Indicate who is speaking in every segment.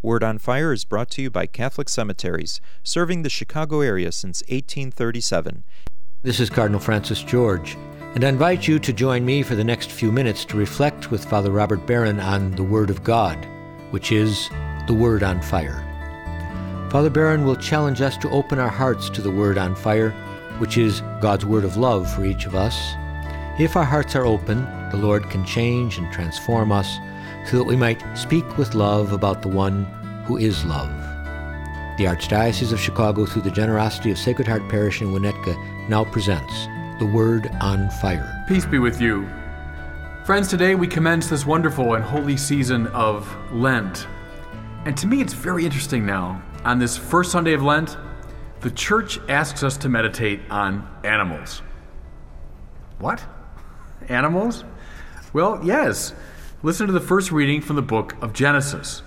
Speaker 1: Word on Fire is brought to you by Catholic Cemeteries, serving the Chicago area since 1837.
Speaker 2: This is Cardinal Francis George, and I invite you to join me for the next few minutes to reflect with Father Robert Barron on the Word of God, which is the Word on Fire. Father Barron will challenge us to open our hearts to the Word on Fire, which is God's Word of love for each of us. If our hearts are open, the Lord can change and transform us so that we might speak with love about the one who is love. The Archdiocese of Chicago, through the generosity of Sacred Heart Parish in Winnetka, now presents The Word on Fire.
Speaker 3: Peace be with you. Friends, today we commence this wonderful and holy season of Lent. And to me, it's very interesting now on this first Sunday of Lent, the church asks us to meditate on animals. What? Animals? Well, yes. Listen to the first reading from the book of Genesis.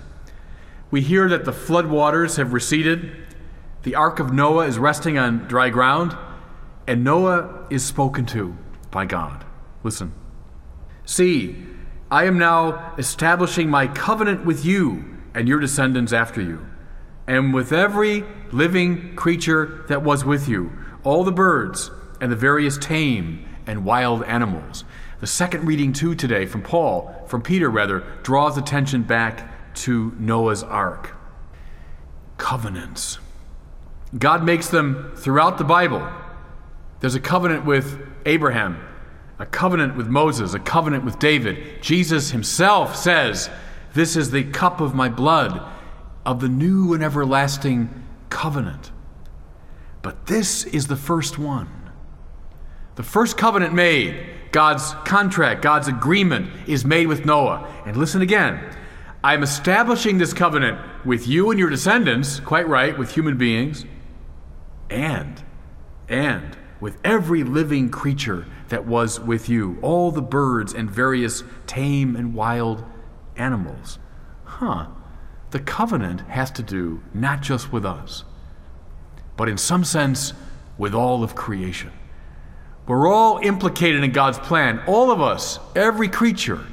Speaker 3: We hear that the flood waters have receded, the ark of Noah is resting on dry ground, and Noah is spoken to by God. Listen. See, I am now establishing my covenant with you and your descendants after you and with every living creature that was with you, all the birds and the various tame and wild animals. The second reading, too, today from Paul, from Peter rather, draws attention back to Noah's ark. Covenants. God makes them throughout the Bible. There's a covenant with Abraham, a covenant with Moses, a covenant with David. Jesus himself says, This is the cup of my blood of the new and everlasting covenant. But this is the first one. The first covenant made, God's contract, God's agreement, is made with Noah. And listen again. I'm establishing this covenant with you and your descendants, quite right, with human beings, and, and with every living creature that was with you, all the birds and various tame and wild animals. Huh the covenant has to do not just with us, but in some sense with all of creation. We're all implicated in God's plan, all of us, every creature.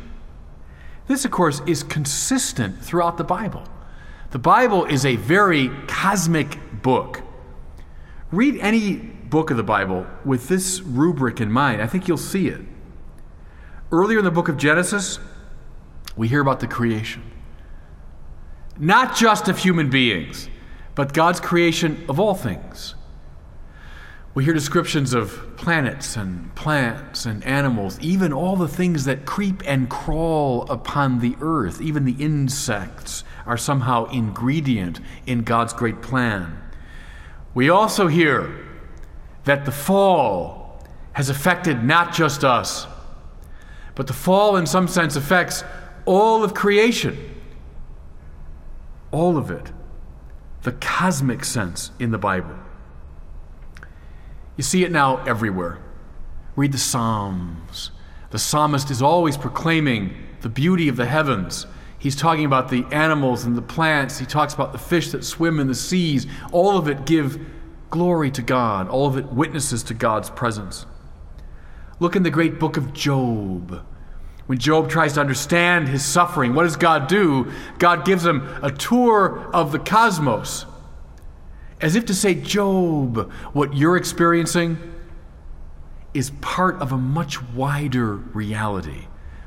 Speaker 3: This, of course, is consistent throughout the Bible. The Bible is a very cosmic book. Read any book of the Bible with this rubric in mind. I think you'll see it. Earlier in the book of Genesis, we hear about the creation not just of human beings, but God's creation of all things. We hear descriptions of planets and plants and animals, even all the things that creep and crawl upon the earth, even the insects are somehow ingredient in God's great plan. We also hear that the fall has affected not just us, but the fall, in some sense, affects all of creation all of it, the cosmic sense in the Bible. You see it now everywhere. Read the Psalms. The psalmist is always proclaiming the beauty of the heavens. He's talking about the animals and the plants. He talks about the fish that swim in the seas. All of it give glory to God. All of it witnesses to God's presence. Look in the great book of Job. When Job tries to understand his suffering, what does God do? God gives him a tour of the cosmos. As if to say, Job, what you're experiencing is part of a much wider reality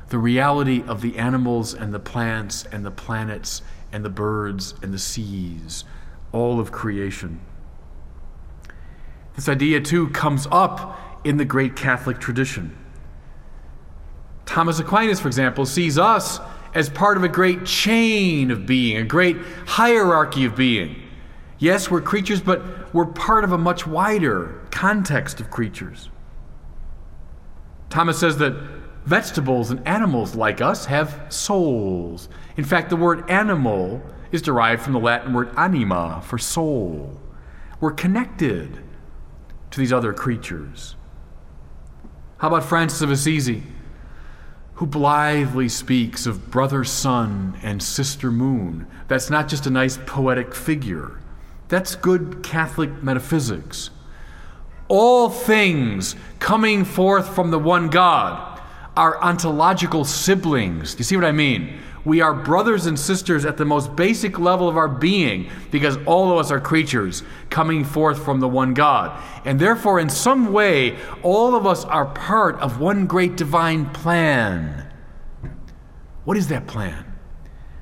Speaker 3: the reality of the animals and the plants and the planets and the birds and the seas, all of creation. This idea, too, comes up in the great Catholic tradition. Thomas Aquinas, for example, sees us as part of a great chain of being, a great hierarchy of being. Yes, we're creatures, but we're part of a much wider context of creatures. Thomas says that vegetables and animals like us have souls. In fact, the word animal is derived from the Latin word anima for soul. We're connected to these other creatures. How about Francis of Assisi? who blithely speaks of brother sun and sister moon. That's not just a nice poetic figure, that's good Catholic metaphysics. All things coming forth from the one God are ontological siblings. Do you see what I mean? We are brothers and sisters at the most basic level of our being because all of us are creatures coming forth from the one God. And therefore, in some way, all of us are part of one great divine plan. What is that plan?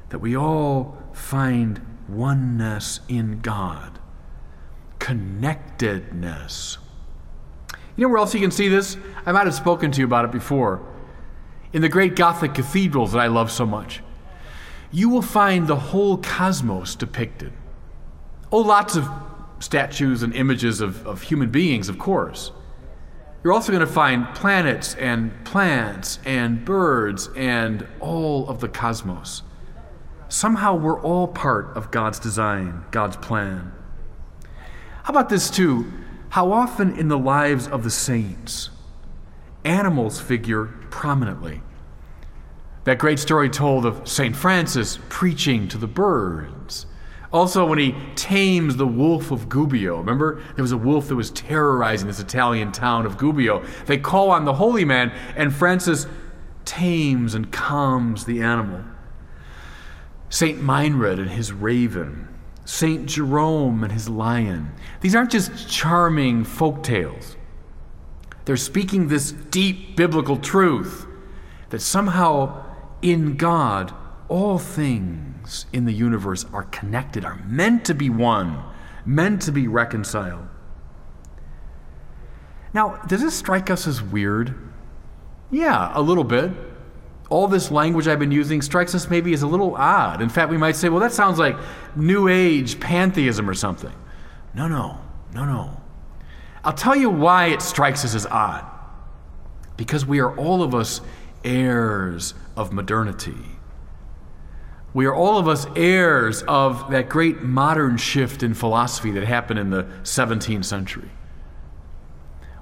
Speaker 3: That we all find oneness in God, connectedness. You know where else you can see this? I might have spoken to you about it before. In the great Gothic cathedrals that I love so much, you will find the whole cosmos depicted. Oh, lots of statues and images of, of human beings, of course. You're also going to find planets and plants and birds and all of the cosmos. Somehow we're all part of God's design, God's plan. How about this, too? How often in the lives of the saints, animals figure prominently. That great story told of St. Francis preaching to the birds. Also, when he tames the wolf of Gubbio, remember? There was a wolf that was terrorizing this Italian town of Gubbio. They call on the holy man, and Francis tames and calms the animal. St. Meinrad and his raven, St. Jerome and his lion. These aren't just charming folk tales. They're speaking this deep biblical truth that somehow in God, all things in the universe are connected, are meant to be one, meant to be reconciled. Now, does this strike us as weird? Yeah, a little bit all this language I've been using strikes us maybe as a little odd. In fact, we might say, well, that sounds like New Age pantheism or something. No, no, no, no. I'll tell you why it strikes us as odd. Because we are all of us heirs of modernity. We are all of us heirs of that great modern shift in philosophy that happened in the 17th century.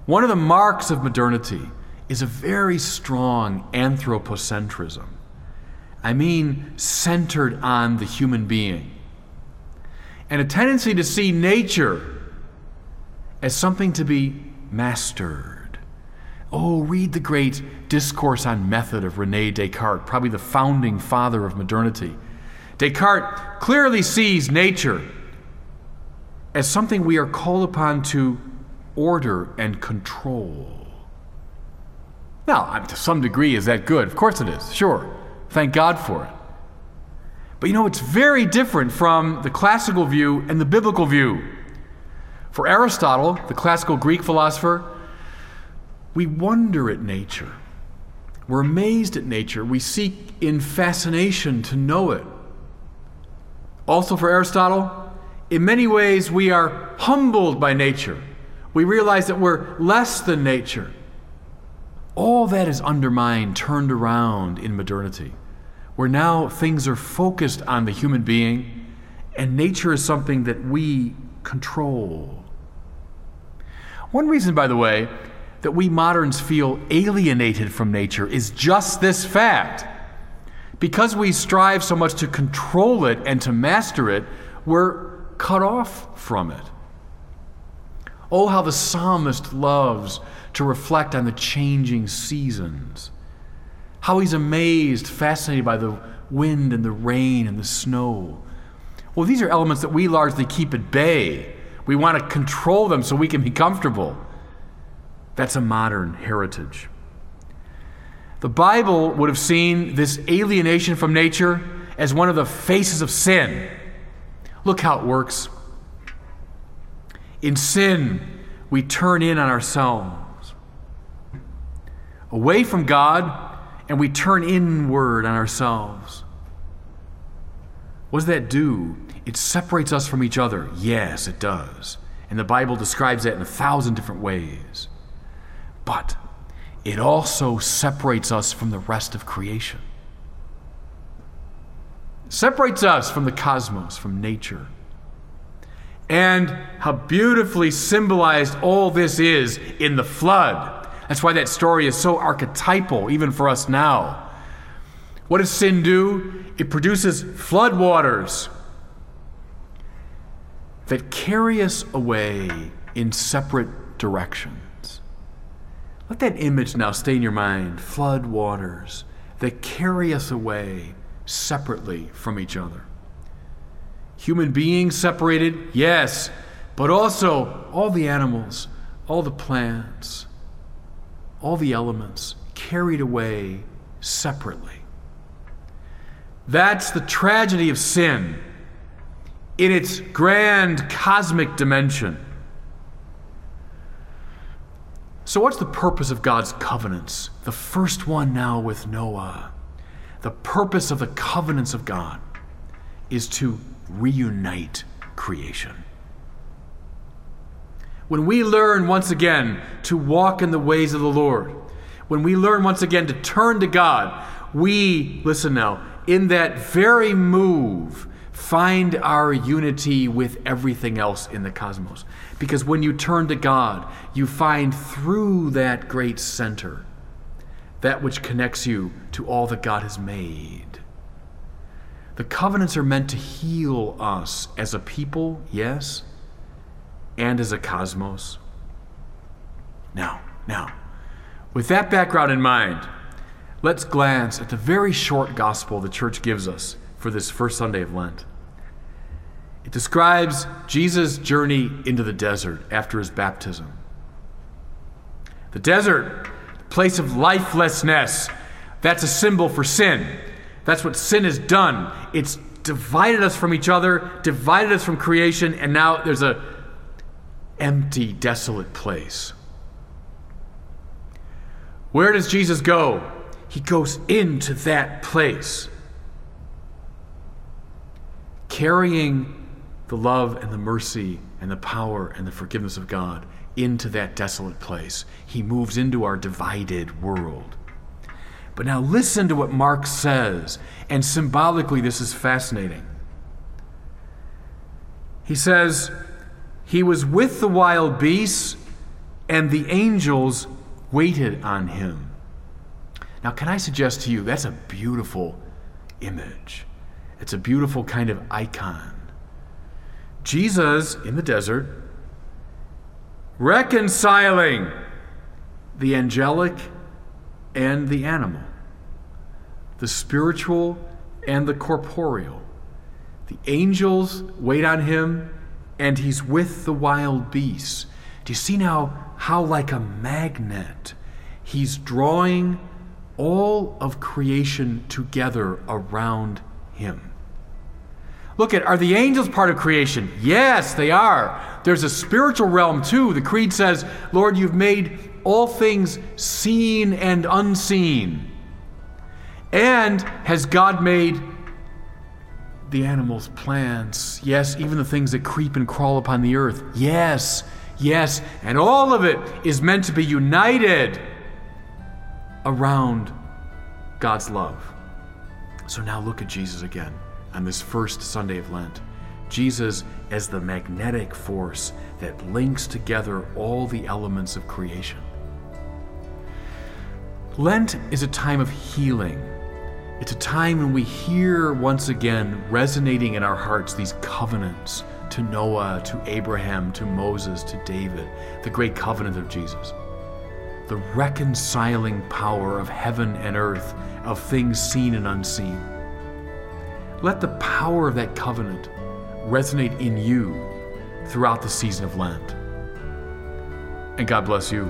Speaker 3: One of the marks of modernity is a very strong anthropocentrism. I mean, centered on the human being. And a tendency to see nature as something to be mastered. Oh, read the great Discourse on Method of Rene Descartes, probably the founding father of modernity. Descartes clearly sees nature as something we are called upon to order and control. Now, to some degree, is that good? Of course it is, sure. Thank God for it. But you know, it's very different from the classical view and the biblical view. For Aristotle, the classical Greek philosopher, we wonder at nature. We're amazed at nature. We seek in fascination to know it. Also, for Aristotle, in many ways, we are humbled by nature. We realize that we're less than nature. All that is undermined, turned around in modernity, where now things are focused on the human being and nature is something that we control. One reason, by the way, that we moderns feel alienated from nature is just this fact. Because we strive so much to control it and to master it, we're cut off from it. Oh, how the psalmist loves to reflect on the changing seasons. How he's amazed, fascinated by the wind and the rain and the snow. Well, these are elements that we largely keep at bay. We want to control them so we can be comfortable. That's a modern heritage. The Bible would have seen this alienation from nature as one of the faces of sin. Look how it works. In sin, we turn in on ourselves away from God and we turn inward on ourselves. What does that do? It separates us from each other. Yes, it does. And the Bible describes that in a thousand different ways. But it also separates us from the rest of creation. Separates us from the cosmos, from nature. And how beautifully symbolized all this is in the flood. That's why that story is so archetypal, even for us now. What does sin do? It produces floodwaters that carry us away in separate directions. Let that image now stay in your mind flood waters that carry us away separately from each other. Human beings separated, yes, but also all the animals, all the plants, all the elements carried away separately. That's the tragedy of sin in its grand cosmic dimension. So, what's the purpose of God's covenants? The first one now with Noah. The purpose of the covenants of God is to reunite creation. When we learn once again to walk in the ways of the Lord, when we learn once again to turn to God, we, listen now, in that very move, find our unity with everything else in the cosmos. Because when you turn to God, you find through that great center that which connects you to all that God has made. The covenants are meant to heal us as a people, yes, and as a cosmos. Now, now, with that background in mind, let's glance at the very short gospel the church gives us for this first Sunday of Lent. It describes Jesus' journey into the desert after his baptism. The desert, the place of lifelessness, that's a symbol for sin. That's what sin has done. It's divided us from each other, divided us from creation, and now there's a empty, desolate place. Where does Jesus go? He goes into that place, carrying the love and the mercy and the power and the forgiveness of God into that desolate place. He moves into our divided world. But now listen to what Mark says, and symbolically, this is fascinating. He says, He was with the wild beasts, and the angels waited on him. Now, can I suggest to you that's a beautiful image? It's a beautiful kind of icon. Jesus in the desert, reconciling the angelic and the animal, the spiritual and the corporeal. The angels wait on him, and he's with the wild beasts. Do you see now how, like a magnet, he's drawing all of creation together around him. Look at, are the angels part of creation? Yes, they are. There's a spiritual realm too. The Creed says, Lord, you've made all things seen and unseen. And has God made the animals, plants, yes, even the things that creep and crawl upon the earth? Yes. Yes, and all of it is meant to be united around God's love. So now look at Jesus again on this first Sunday of Lent. Jesus as the magnetic force that links together all the elements of creation. Lent is a time of healing. It's a time when we hear once again resonating in our hearts these covenants to Noah, to Abraham, to Moses, to David, the great covenant of Jesus. The reconciling power of heaven and earth, of things seen and unseen. Let the power of that covenant resonate in you throughout the season of Lent. And God bless you.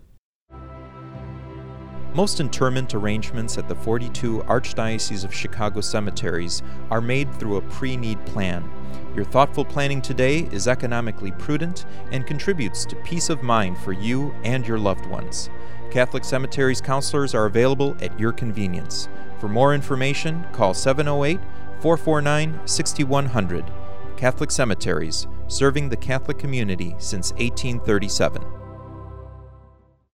Speaker 1: Most interment arrangements at the 42 Archdiocese of Chicago cemeteries are made through a pre need plan. Your thoughtful planning today is economically prudent and contributes to peace of mind for you and your loved ones. Catholic Cemeteries counselors are available at your convenience. For more information, call 708 449 6100. Catholic Cemeteries, serving the Catholic community since 1837.